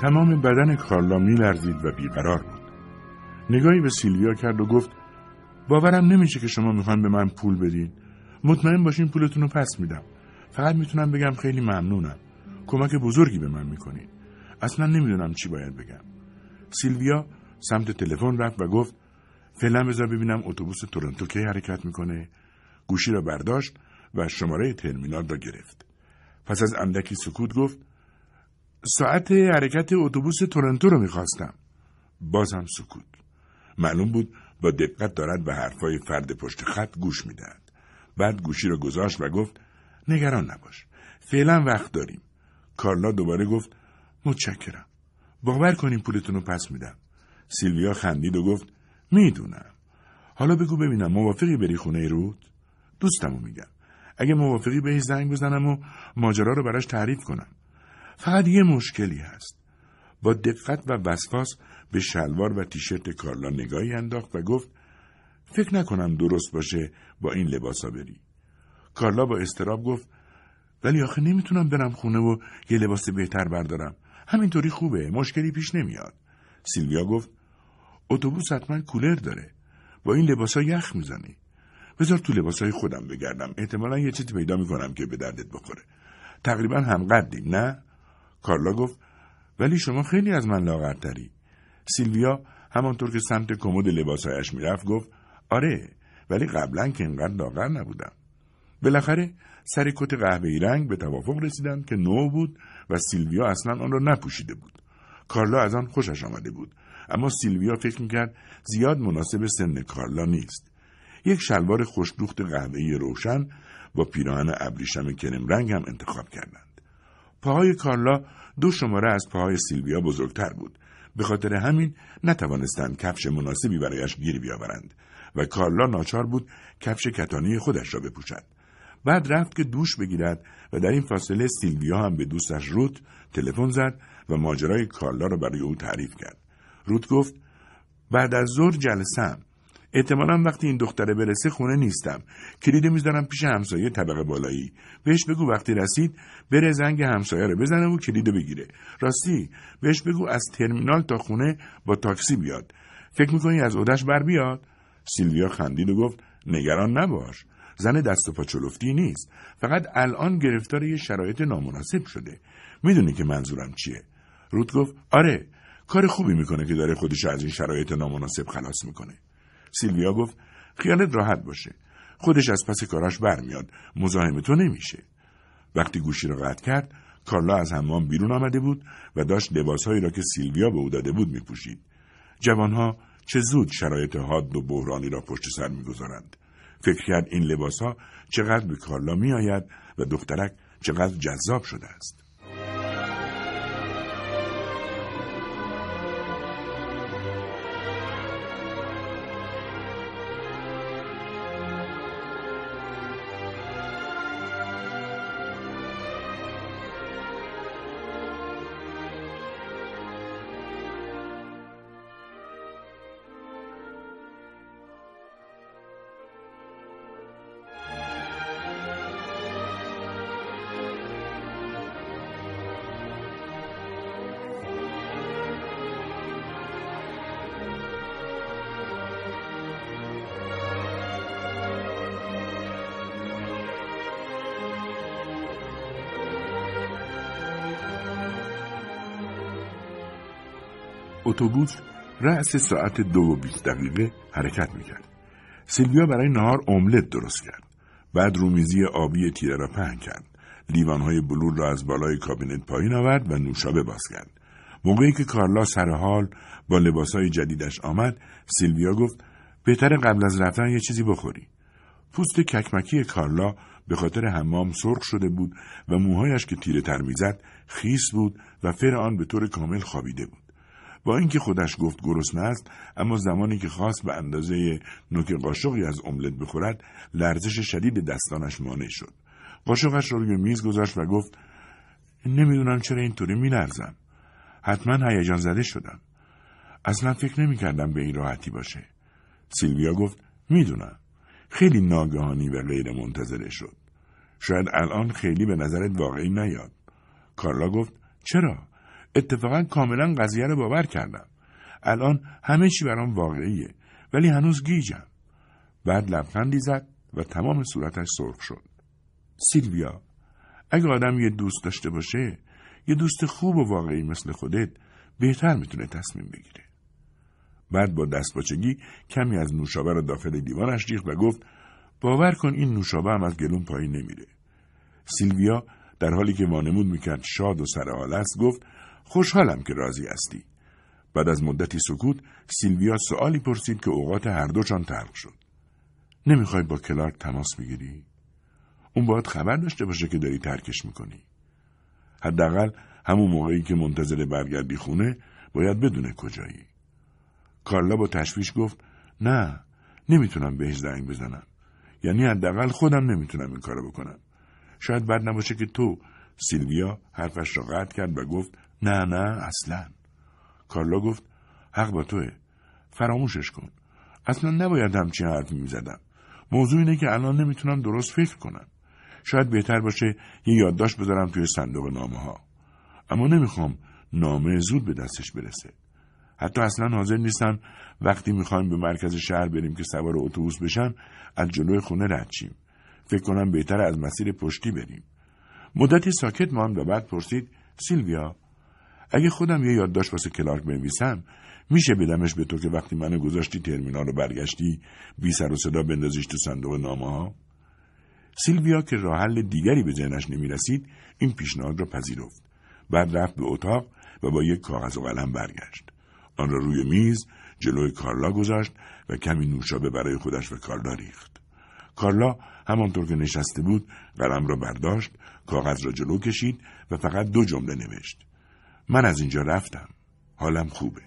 تمام بدن کارلا میلرزید و بیقرار بود. نگاهی به سیلویا کرد و گفت باورم نمیشه که شما می‌خواین به من پول بدین. مطمئن باشین پولتون رو پس میدم. فقط می‌تونم بگم خیلی ممنونم. کمک بزرگی به من می‌کنین. اصلا نمی‌دونم چی باید بگم. سیلویا سمت تلفن رفت و گفت فعلا بذار ببینم اتوبوس تورنتو کی حرکت می‌کنه. گوشی را برداشت و شماره ترمینال را گرفت. پس از اندکی سکوت گفت ساعت حرکت اتوبوس تورنتو رو می‌خواستم. بازم سکوت. معلوم بود با دقت دارد به حرفای فرد پشت خط گوش می‌دهد. بعد گوشی را گذاشت و گفت نگران نباش فعلا وقت داریم. کارلا دوباره گفت متشکرم. باور کنیم پولتون رو پس میدم. سیلویا خندید و گفت می‌دونم. حالا بگو ببینم موافقی بری خونه رود؟ دوستمو میگم. اگه موافقی به زنگ بزنم و ماجرا رو براش تعریف کنم. فقط یه مشکلی هست. با دقت و وسواس به شلوار و تیشرت کارلا نگاهی انداخت و گفت فکر نکنم درست باشه با این لباسا بری. کارلا با استراب گفت ولی آخه نمی‌تونم برم خونه و یه لباس بهتر بردارم. همینطوری خوبه مشکلی پیش نمیاد. سیلویا گفت اتوبوس حتما کولر داره. با این لباسا یخ می‌زنی. بذار تو لباسای خودم بگردم. احتمالا یه چیزی پیدا می‌کنم که به دردت بخوره. تقریبا هم قدیم نه؟ کارلا گفت ولی شما خیلی از من لاغرتری. سیلویا همانطور که سمت کمد لباسهایش می‌رفت گفت آره ولی قبلا که اینقدر لاغر نبودم. بالاخره سر کت قهوه‌ای رنگ به توافق رسیدند که نو بود و سیلویا اصلا آن را نپوشیده بود. کارلا از آن خوشش آمده بود اما سیلویا فکر می‌کرد زیاد مناسب سن کارلا نیست. یک شلوار خوشدوخت قهوه‌ای روشن با پیراهن ابریشم کرم رنگ هم انتخاب کردند. پاهای کارلا دو شماره از پاهای سیلویا بزرگتر بود. به خاطر همین نتوانستند کفش مناسبی برایش گیر بیاورند و کارلا ناچار بود کفش کتانی خودش را بپوشد. بعد رفت که دوش بگیرد و در این فاصله سیلویا هم به دوستش روت تلفن زد و ماجرای کارلا را برای او تعریف کرد. روت گفت بعد از ظهر جلسم احتمالا وقتی این دختره برسه خونه نیستم. کلید می‌ذارم پیش همسایه طبقه بالایی. بهش بگو وقتی رسید بره زنگ همسایه رو بزنه و کلید بگیره. راستی بهش بگو از ترمینال تا خونه با تاکسی بیاد. فکر می‌کنی از اودش بر بیاد؟ سیلویا خندید و گفت نگران نباش. زن دست و پا چلفتی نیست. فقط الان گرفتار یه شرایط نامناسب شده. می‌دونی که منظورم چیه. روت گفت آره کار خوبی می‌کنه که داره خودش از این شرایط نامناسب خلاص می‌کنه. سیلویا گفت خیالت راحت باشه. خودش از پس کاراش برمیاد. مزاحم تو نمیشه. وقتی گوشی را قطع کرد کارلا از حمام بیرون آمده بود و داشت لباسهایی را که سیلویا به او داده بود میپوشید. جوانها چه زود شرایط حاد و بحرانی را پشت سر می‌گذارند. فکر کرد این لباسها چقدر به کارلا میآید و دخترک چقدر جذاب شده است. اتوبوس رأس ساعت دو و بیست دقیقه حرکت می‌کرد. سیلویا برای نهار املت درست کرد. بعد رومیزی آبی تیره را پهن کرد. لیوانهای بلور را از بالای کابینت پایین آورد و نوشابه باز کرد. موقعی که کارلا سر حال با لباسهای جدیدش آمد، سیلویا گفت بهتر قبل از رفتن یه چیزی بخوری. پوست ککمکی کارلا به خاطر حمام سرخ شده بود و موهایش که تیره تر می‌زد خیس بود و فر آن به طور کامل خوابیده بود. با اینکه خودش گفت گرسنه است اما زمانی که خواست به اندازه نوک قاشقی از املت بخورد لرزش شدید دستانش مانع شد. قاشقش را روی میز گذاشت و گفت نمی‌دونم چرا اینطوری میلرزم. حتما هیجان زده شدم. اصلا فکر نمی‌کردم به این راحتی باشه. سیلویا گفت می‌دونم. خیلی ناگهانی و غیر منتظره شد. شاید الان خیلی به نظرت واقعی نیاد. کارلا گفت چرا؟ اتفاقا کاملا قضیه رو باور کردم. الان همه چی برام واقعیه ولی هنوز گیجم. بعد لبخندی زد و تمام صورتش سرخ شد. سیلویا اگه آدم یه دوست داشته باشه یه دوست خوب و واقعی مثل خودت بهتر می‌تونه تصمیم بگیره. بعد با دستپاچگی کمی از نوشابه را داخل دیوانش ریخت و گفت باور کن این نوشابه هم از گلون پایین نمیره. سیلویا در حالی که وانمود می‌کرد شاد و سرحال است گفت خوشحالم که راضی هستی. بعد از مدتی سکوت سیلویا سوالی پرسید که اوقات هر دوشان تلخ شد. نمی‌خوای با کلارک تماس بگیری؟ اون باید خبر داشته باشه که داری ترکش می‌کنی. حداقل همون موقعی که منتظر برگردی خونه باید بدونه کجایی. کارلا با تشویش گفت نه نمی‌تونم بهش زنگ بزنم. یعنی حداقل خودم نمی‌تونم این کارو بکنم. شاید بد نباشه که تو سیلویا حرفش را قطع کرد و گفت نه نه اصلا. کارلا گفت حق با توه. فراموشش کن. اصلا نباید همچین حرفی می‌زدم. موضوع اینه که الان نمی‌تونم درست فکر کنم. شاید بهتر باشه یه یادداشت بذارم توی صندوق نامه ها اما نمی‌خوام نامه زود به دستش برسه. حتی اصلا حاضر نیستم وقتی می‌خوایم به مرکز شهر بریم که سوار اتوبوس بشم از جلوی خونه رد شیم. فکر کنم بهتر از مسیر پشتی بریم. مدتی ساکت ماند و بعد پرسید سیلویا اگه خودم یه یادداشت واسه کلارک بنویسم میشه بدمش به تو که وقتی منو گذاشتی ترمینال رو برگشتی بی سر و صدا بندازیش تو صندوق نامه ها سیلویا که راه حل دیگری به ذهنش نمی‌رسید این پیشنهاد را پذیرفت. بعد رفت به اتاق و با یک کاغذ و قلم برگشت. آن را روی میز جلوی کارلا گذاشت و کمی نوشابه برای خودش و کارلا ریخت. کارلا همانطور که نشسته بود قلم را برداشت کاغذ را جلو کشید و فقط دو جمله نوشت. من از اینجا رفتم. حالم خوبه.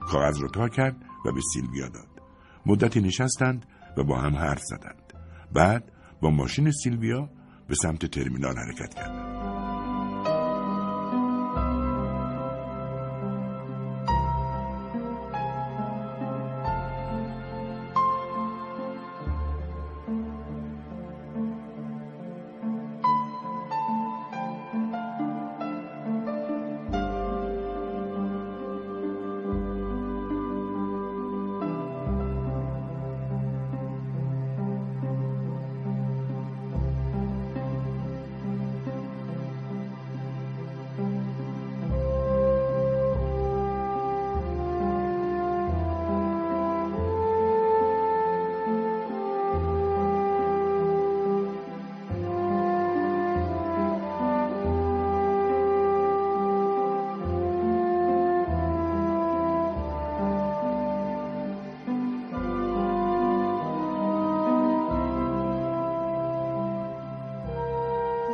کاغذ را تا کرد و به سیلویا داد. مدتی نشستند و با هم حرف زدند. بعد با ماشین سیلویا به سمت ترمینال حرکت کردند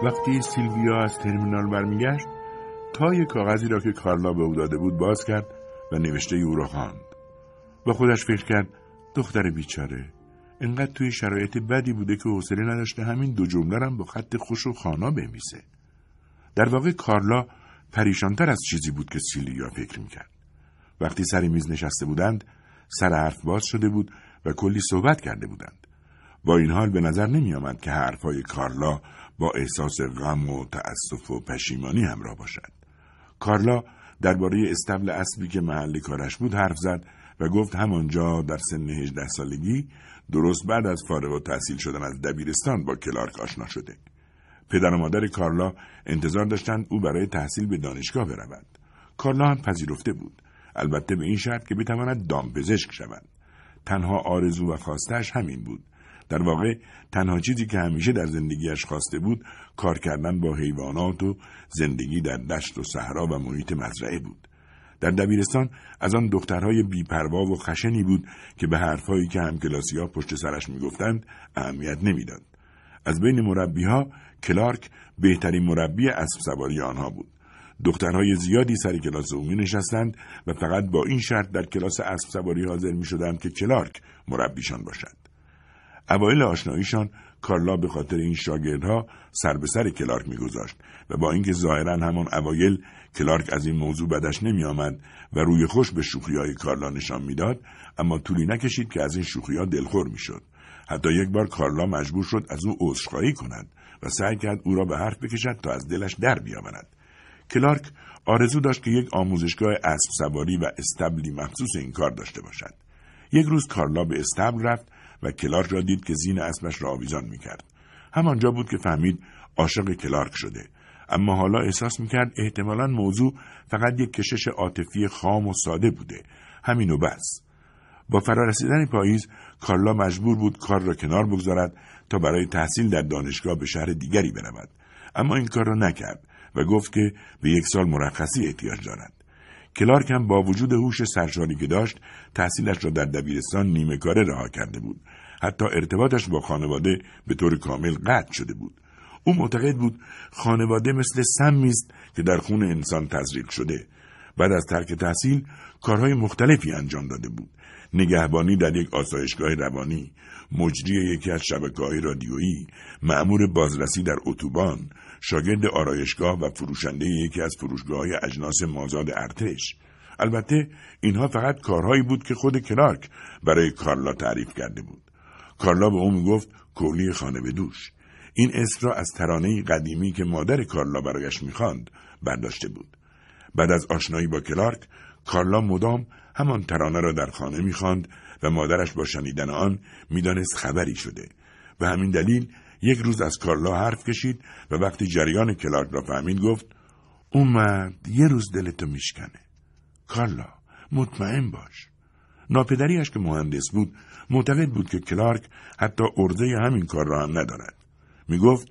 وقتی سیلویا از ترمینال برمیگشت تای کاغذی را که کارلا به او داده بود باز کرد و نوشته او را خواند. با خودش فکر کرد دختر بیچاره انقدر توی شرایط بدی بوده که حوصله نداشته همین دو جمله با خط خوش و خانا بنویسه. در واقع کارلا پریشانتر از چیزی بود که سیلویا فکر می‌کرد. وقتی سر میز نشسته بودند سر حرف باز شده بود و کلی صحبت کرده بودند. با این حال به نظر نمی آمد که حرفهای کارلا با احساس غم و تأسف و پشیمانی همراه باشد. کارلا درباره استبل اسبی که محل کارش بود حرف زد و گفت همانجا در سن 18 سالگی درست بعد از فارغ و تحصیل شدن از دبیرستان با کلارک آشنا شده. پدر و مادر کارلا انتظار داشتند او برای تحصیل به دانشگاه برود. کارلا هم پذیرفته بود. البته به این شرط که بتواند دامپزشک شود. تنها آرزو و خواستش همین بود در واقع تنها چیزی که همیشه در زندگیش خواسته بود کار کردن با حیوانات و زندگی در دشت و صحرا و محیط مزرعه بود. در دبیرستان از آن دخترهای بیپروا و خشنی بود که به حرفهایی که همکلاسی ها پشت سرش می‌گفتند اهمیت نمی‌داد. از بین مربی ها کلارک بهترین مربی اسب سواری آنها بود. دخترهای زیادی سر کلاس او نشستند و فقط با این شرط در کلاس اسب سواری حاضر می شدند که کلارک مربیشان باشد. اوایل آشناییشان کارلا به خاطر این شاگردها سر به سر کلارک میگذاشت و با اینکه ظاهرا همان اوایل کلارک از این موضوع بدش نمیآمد و روی خوش به های کارلا نشان می‌داد اما طولی نکشید که از این ها دلخور می‌شد حتی یک بار کارلا مجبور شد از او عذرخواهی کند و سعی کرد او را به حرف بکشد تا از دلش در بیاورد کلارک آرزو داشت که یک آموزشگاه اسب سواری و استبلی مخصوص این کار داشته باشد. یک روز کارلا به استبل رفت و کلارک را دید که زین اسبش را آویزان می‌کرد. همانجا بود که فهمید عاشق کلارک شده. اما حالا احساس می‌کرد احتمالا موضوع فقط یک کشش عاطفی خام و ساده بوده. همین و بس. با فرارسیدن پاییز کارلا مجبور بود کار را کنار بگذارد تا برای تحصیل در دانشگاه به شهر دیگری برود اما این کار را نکرد و گفت که به یک سال مرخصی احتیاج دارد کلارک هم با وجود هوش سرشاری که داشت تحصیلش را در دبیرستان نیمه کاره رها کرده بود. حتی ارتباطش با خانواده به طور کامل قطع شده بود. او معتقد بود خانواده مثل سمی است که در خون انسان تزریق شده. بعد از ترک تحصیل کارهای مختلفی انجام داده بود. نگهبانی در یک آسایشگاه روانی مجری یکی از شبکه های رادیویی معمور بازرسی در اتوبان شاگرد آرایشگاه و فروشنده یکی از فروشگاه های اجناس مازاد ارتش. البته اینها فقط کارهایی بود که خود کلارک برای کارلا تعریف کرده بود. کارلا به او می‌گفت کولی خانه به دوش. این اسم را از ترانه قدیمی که مادر کارلا برایش می‌خواند برداشته بود. بعد از آشنایی با کلارک کارلا مدام همان ترانه را در خانه می‌خواند و مادرش با شنیدن آن می‌دانست خبری شده و همین دلیل یک روز از کارلا حرف کشید و وقتی جریان کلارک را فهمید گفت اون مرد یه روز دلتو میشکنه. کارلا مطمئن باش. ناپدریش که مهندس بود معتقد بود که کلارک حتی ارزه همین کار را هم ندارد. می‌گفت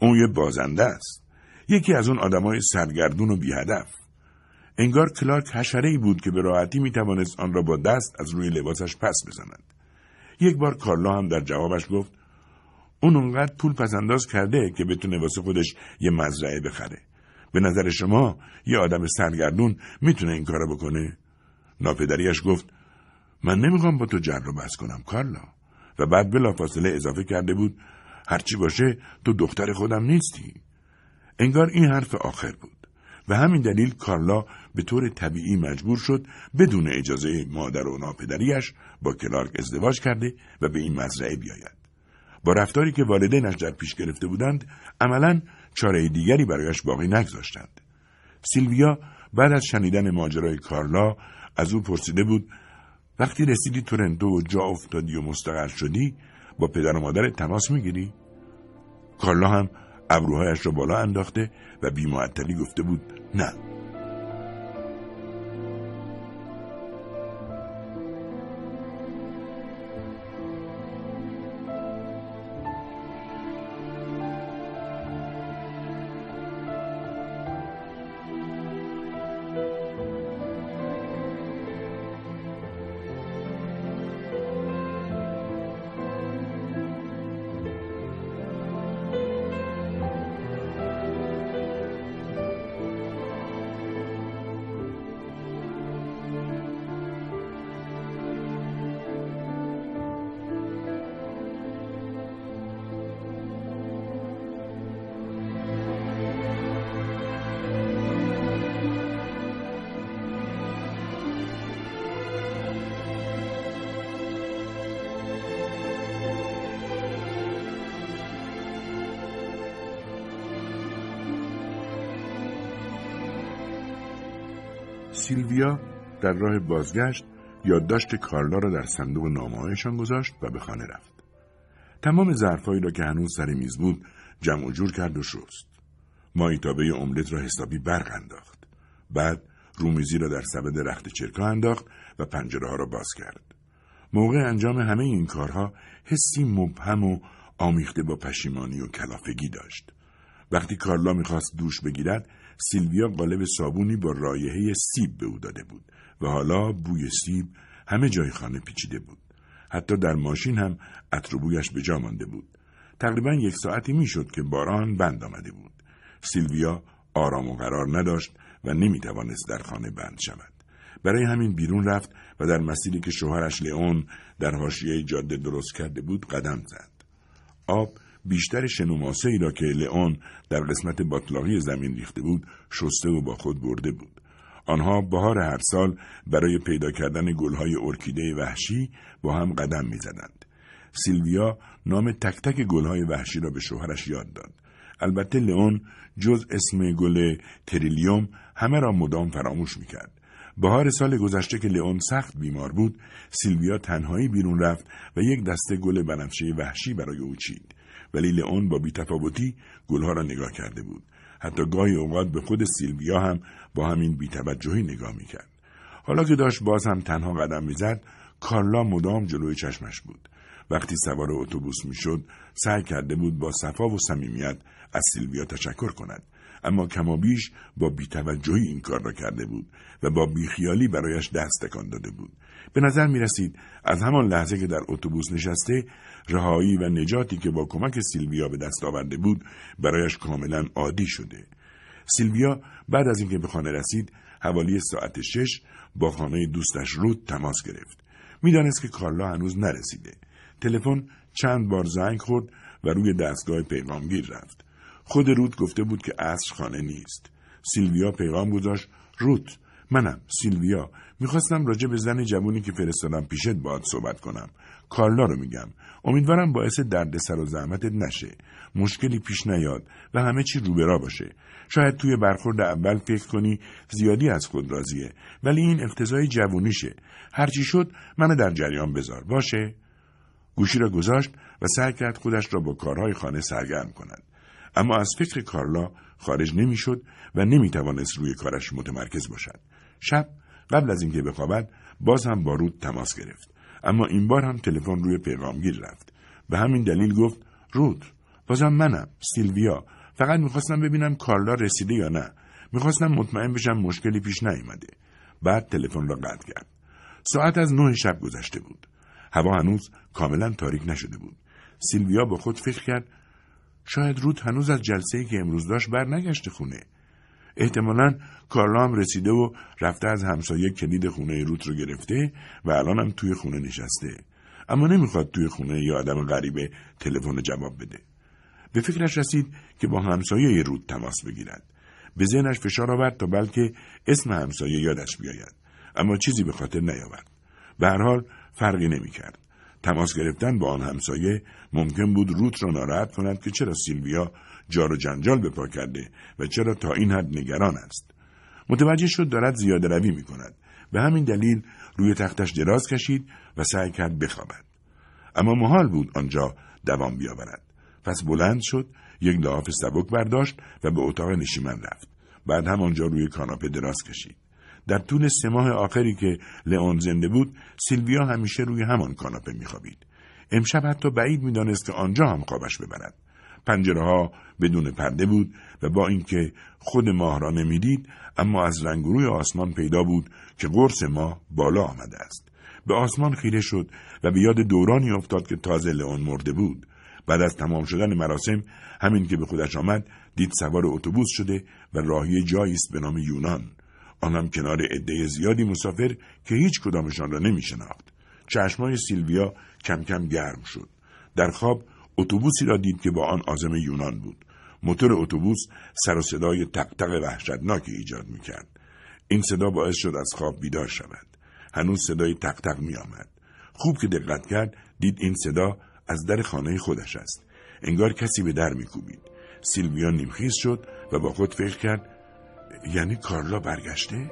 اون یه بازنده است. یکی از اون آدمای سرگردون و بیهدف. انگار کلارک حشره بود که به راحتی می توانست آن را با دست از روی لباسش پس بزند. یک بار کارلا هم در جوابش گفت اون اونقدر پول پسنداز کرده که بتونه واسه خودش یه مزرعه بخره. به نظر شما یه آدم سرگردون می‌تونه این کارو بکنه؟ ناپدریش گفت من نمی‌خوام با تو جر رو بس کنم کارلا و بعد بلافاصله اضافه کرده بود هرچی باشه تو دختر خودم نیستی. انگار این حرف آخر بود. و همین دلیل کارلا به طور طبیعی مجبور شد بدون اجازه مادر و ناپدریش با کلارک ازدواج کرده و به این مزرعه بیاید. با رفتاری که والدینش در پیش گرفته بودند عملا چاره دیگری برایش باقی نگذاشتند. سیلویا بعد از شنیدن ماجرای کارلا از او پرسیده بود وقتی رسیدی تورنتو و جا افتادی و مستقر شدی با پدر و مادر تماس می‌گیری؟ کارلا هم ابروهایش را بالا انداخته و بیمعطلی گفته بود نه سیلویا در راه بازگشت یادداشت کارلا را در صندوق نامههایشان گذاشت و به خانه رفت. تمام ظرفهایی را که هنوز سر میز بود جمع و جور کرد و شست. مایتابه املت را حسابی برق انداخت. بعد رومیزی را در سبد رخت چرکا انداخت و پنجره ها را باز کرد. موقع انجام همه این کارها حسی مبهم و آمیخته با پشیمانی و کلافگی داشت. وقتی کارلا می‌خواست دوش بگیرد سیلویا قالب صابونی با رایحه سیب به او داده بود و حالا بوی سیب همه جای خانه پیچیده بود. حتی در ماشین هم عطر بویش به جا مانده بود. تقریبا یک ساعتی می‌شد که باران بند آمده بود. سیلویا آرام و قرار نداشت و نمی توانست در خانه بند شود. برای همین بیرون رفت و در مسیری که شوهرش لئون در حاشیه جاده درست کرده بود قدم زد. آب بیشتر شنوماسه ای را که لئون در قسمت باطلاقی زمین ریخته بود شسته و با خود برده بود. آنها بهار هر سال برای پیدا کردن گلهای ارکیده وحشی با هم قدم می‌زدند. سیلویا نام تک تک گلهای وحشی را به شوهرش یاد داد. البته لئون جز اسم گل تریلیوم همه را مدام فراموش می‌کرد. بهار سال گذشته که لئون سخت بیمار بود، سیلویا تنهایی بیرون رفت و یک دسته گل بنفشه وحشی برای او چید. ولی لئون با بیتفاوتی گلها را نگاه کرده بود. حتی گاهی اوقات به خود سیلویا هم با همین بیتوجهی نگاه می‌کرد. حالا که داشت باز هم تنها قدم می‌زد کارلا مدام جلوی چشمش بود وقتی سوار اتوبوس می‌شد سعی کرده بود با صفا و صمیمیت از سیلویا تشکر کند اما کمابیش با بیتوجهی این کار را کرده بود و با بیخیالی برایش دست تکان داده بود به نظر می رسید از همان لحظه که در اتوبوس نشسته رهایی و نجاتی که با کمک سیلویا به دست آورده بود برایش کاملا عادی شده. سیلویا بعد از اینکه به خانه رسید حوالی ساعت شش با خانه دوستش رود تماس گرفت. می‌دانست که کارلا هنوز نرسیده. تلفن چند بار زنگ خورد و روی دستگاه پیغامگیر رفت. خود روت گفته بود که عصر خانه نیست. سیلویا پیغام گذاشت. روت منم سیلویا. می‌خواستم راجع به زن جوونی که فرستادم پیشت باید صحبت کنم. کارلا رو میگم. امیدوارم باعث دردسر و زحمتت نشه. مشکلی پیش نیاد و همه چی روبرا باشه. شاید توی برخورد اول فکر کنی زیادی از خود راضیه ولی این اقتضای جوونیشه. هرچی شد منو در جریان بذار. باشه؟ گوشی را گذاشت و سعی کرد خودش را با کارهای خانه سرگرم کند. اما از فکر کارلا خارج نمی‌شد و نمی‌توانست روی کارش متمرکز باشد. شب قبل از اینکه بخوابد باز هم با رود تماس گرفت. اما این بار هم تلفن روی پیغامگیر رفت. به همین دلیل گفت رود بازم منم سیلویا. فقط می‌خواستم ببینم کارلا رسیده یا نه. می‌خواستم مطمئن بشم مشکلی پیش نیامده بعد تلفن را قطع کرد. ساعت از نه شب گذشته بود. هوا هنوز کاملا تاریک نشده بود. سیلویا با خود فکر کرد شاید رود هنوز از جلسه که امروز داشت بر نگشته خونه. احتمالا کارلا هم رسیده و رفته از همسایه کلید خونه روت رو گرفته و الان هم توی خونه نشسته. اما نمی‌خواد توی خونه یا آدم غریبه تلفن جواب بده. به فکرش رسید که با همسایه رود تماس بگیرد. به ذهنش فشار آورد تا بلکه اسم همسایه یادش بیاید. اما چیزی به خاطر نیاورد. به هر حال فرقی نمی‌کرد. تماس گرفتن با آن همسایه ممکن بود روت را ناراحت کند که چرا سیلویا جار و جنجال به پا کرده و چرا تا این حد نگران است. متوجه شد دارد زیاده روی می کند. به همین دلیل روی تختش دراز کشید و سعی کرد بخوابد. اما محال بود آنجا دوام بیاورد. پس بلند شد یک لحاف سبک برداشت و به اتاق نشیمن رفت. بعد هم آنجا روی کاناپه دراز کشید. در طول سه ماه آخری که لئون زنده بود سیلویا همیشه روی همان کاناپه میخوابید. امشب حتی بعید می‌دانست که آنجا هم خوابش ببرد. پنجره ها بدون پرده بود و با اینکه خود ماه را نمی‌دید اما از رنگ روی آسمان پیدا بود که قرص ماه بالا آمده است به آسمان خیره شد و به یاد دورانی افتاد که تازه لئون مرده بود بعد از تمام شدن مراسم همین که به خودش آمد دید سوار اتوبوس شده و راهی جایی است به نام یونان آنم کنار عده زیادی مسافر که هیچ کدامشان را نمی شناخت. چشمای سیلویا کم کم گرم شد. در خواب اتوبوسی را دید که با آن آزم یونان بود. موتور اتوبوس سر و صدای تقتق وحشتناکی ایجاد می کرد. این صدا باعث شد از خواب بیدار شود. هنوز صدای تقتق می آمد. خوب که دقت کرد دید این صدا از در خانه خودش است. انگار کسی به در میکوبید. سیلویا نیمخیز شد و با خود فکر کرد یعنی کارلا برگشته؟